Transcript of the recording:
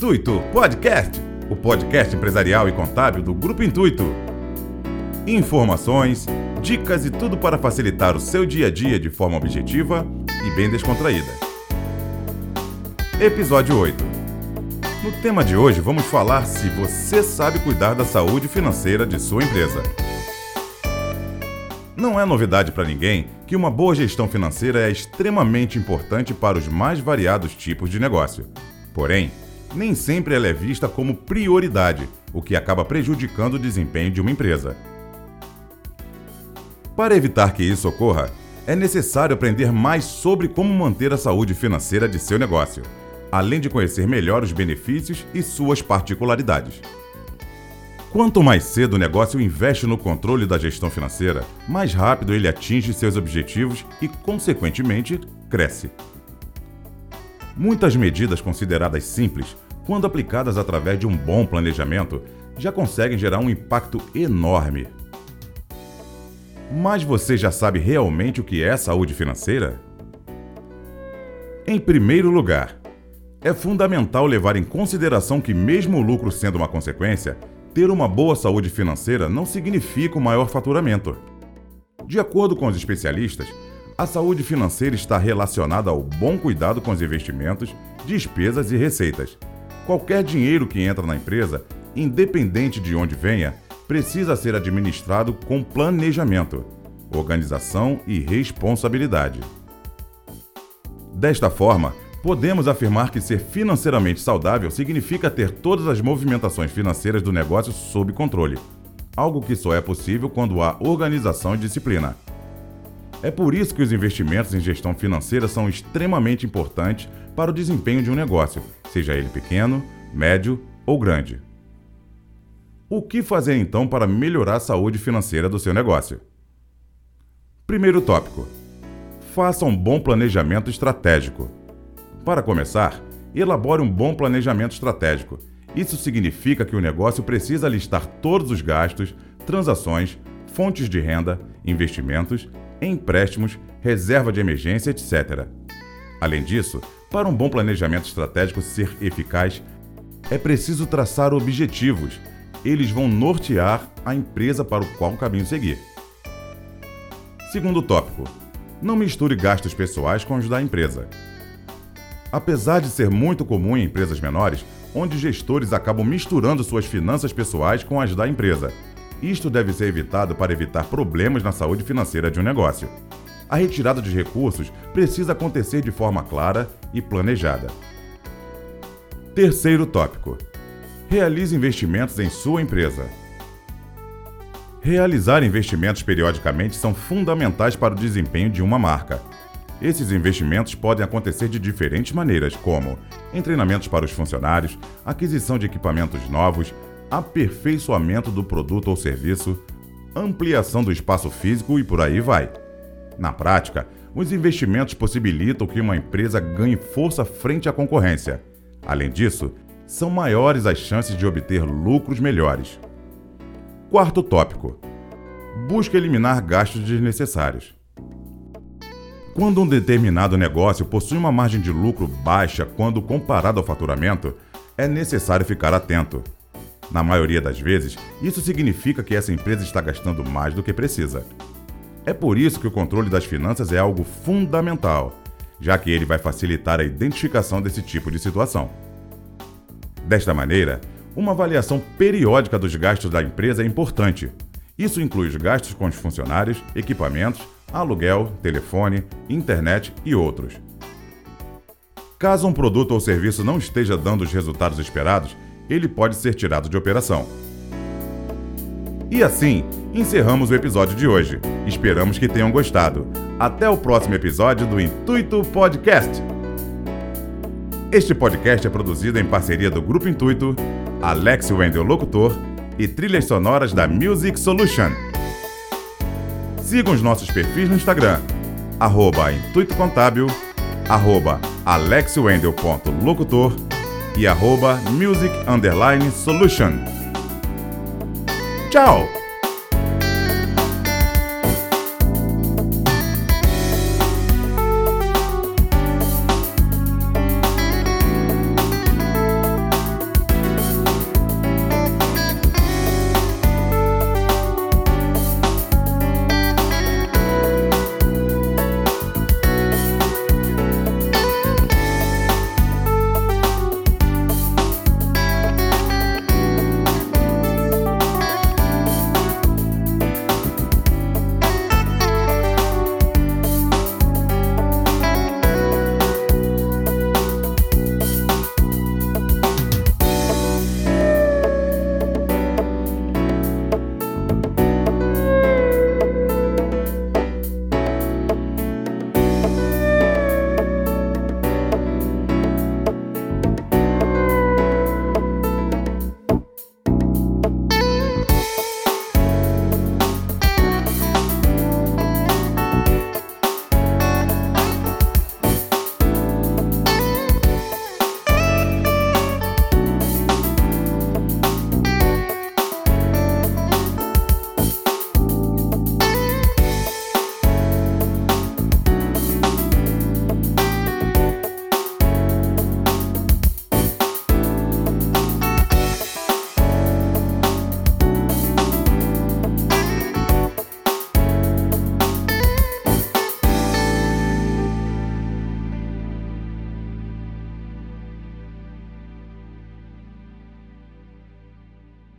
Intuito Podcast, o podcast empresarial e contábil do Grupo Intuito. Informações, dicas e tudo para facilitar o seu dia a dia de forma objetiva e bem descontraída. Episódio 8. No tema de hoje vamos falar se você sabe cuidar da saúde financeira de sua empresa. Não é novidade para ninguém que uma boa gestão financeira é extremamente importante para os mais variados tipos de negócio. Porém, nem sempre ela é vista como prioridade, o que acaba prejudicando o desempenho de uma empresa. Para evitar que isso ocorra, é necessário aprender mais sobre como manter a saúde financeira de seu negócio, além de conhecer melhor os benefícios e suas particularidades. Quanto mais cedo o negócio investe no controle da gestão financeira, mais rápido ele atinge seus objetivos e, consequentemente, cresce. Muitas medidas consideradas simples, quando aplicadas através de um bom planejamento, já conseguem gerar um impacto enorme. Mas você já sabe realmente o que é saúde financeira? Em primeiro lugar, é fundamental levar em consideração que, mesmo o lucro sendo uma consequência, ter uma boa saúde financeira não significa um maior faturamento. De acordo com os especialistas, a saúde financeira está relacionada ao bom cuidado com os investimentos, despesas e receitas. Qualquer dinheiro que entra na empresa, independente de onde venha, precisa ser administrado com planejamento, organização e responsabilidade. Desta forma, Podemos afirmar que ser financeiramente saudável significa ter todas as movimentações financeiras do negócio sob controle, algo que só é possível quando há organização e disciplina. É por isso que os investimentos em gestão financeira são extremamente importantes para o desempenho de um negócio, seja ele pequeno, médio ou grande. O que fazer então para melhorar a saúde financeira do seu negócio? Primeiro tópico: faça um bom planejamento estratégico. Para começar, elabore um bom planejamento estratégico. Isso significa que o negócio precisa listar todos os gastos, transações, fontes de renda, investimentos, empréstimos, reserva de emergência, etc. Além disso, para um bom planejamento estratégico ser eficaz, é preciso traçar objetivos. Eles vão nortear a empresa para o qual caminho seguir. Segundo tópico: não misture gastos pessoais com os da empresa. Apesar de ser muito comum em empresas menores, onde gestores acabam misturando suas finanças pessoais com as da empresa. Isto deve ser evitado para evitar problemas na saúde financeira de um negócio. A retirada de recursos precisa acontecer de forma clara e planejada. Terceiro tópico: realize investimentos em sua empresa. Realizar investimentos periodicamente são fundamentais para o desempenho de uma marca. Esses investimentos podem acontecer de diferentes maneiras, como em treinamentos para os funcionários, aquisição de equipamentos novos, aperfeiçoamento do produto ou serviço, ampliação do espaço físico e por aí vai. Na prática, os investimentos possibilitam que uma empresa ganhe força frente à concorrência. Além disso, são maiores as chances de obter lucros melhores. Quarto tópico: busque eliminar gastos desnecessários. Quando um determinado negócio possui uma margem de lucro baixa quando comparado ao faturamento, é necessário ficar atento. Na maioria das vezes, isso significa que essa empresa está gastando mais do que precisa. É por isso que o controle das finanças é algo fundamental, já que ele vai facilitar a identificação desse tipo de situação. Desta maneira, uma avaliação periódica dos gastos da empresa é importante. Isso inclui os gastos com os funcionários, equipamentos, aluguel, telefone, internet e outros. Caso um produto ou serviço não esteja dando os resultados esperados, ele pode ser tirado de operação. E assim, encerramos o episódio de hoje. Esperamos que tenham gostado. Até o próximo episódio do Intuito Podcast. Este podcast é produzido em parceria do Grupo Intuito, Alex Wendel Locutor e trilhas sonoras da Music Solution. Sigam os nossos perfis no Instagram, arroba Intuito Contábil, arroba alexwendel.locutor e arroba music underline solution. Tchau!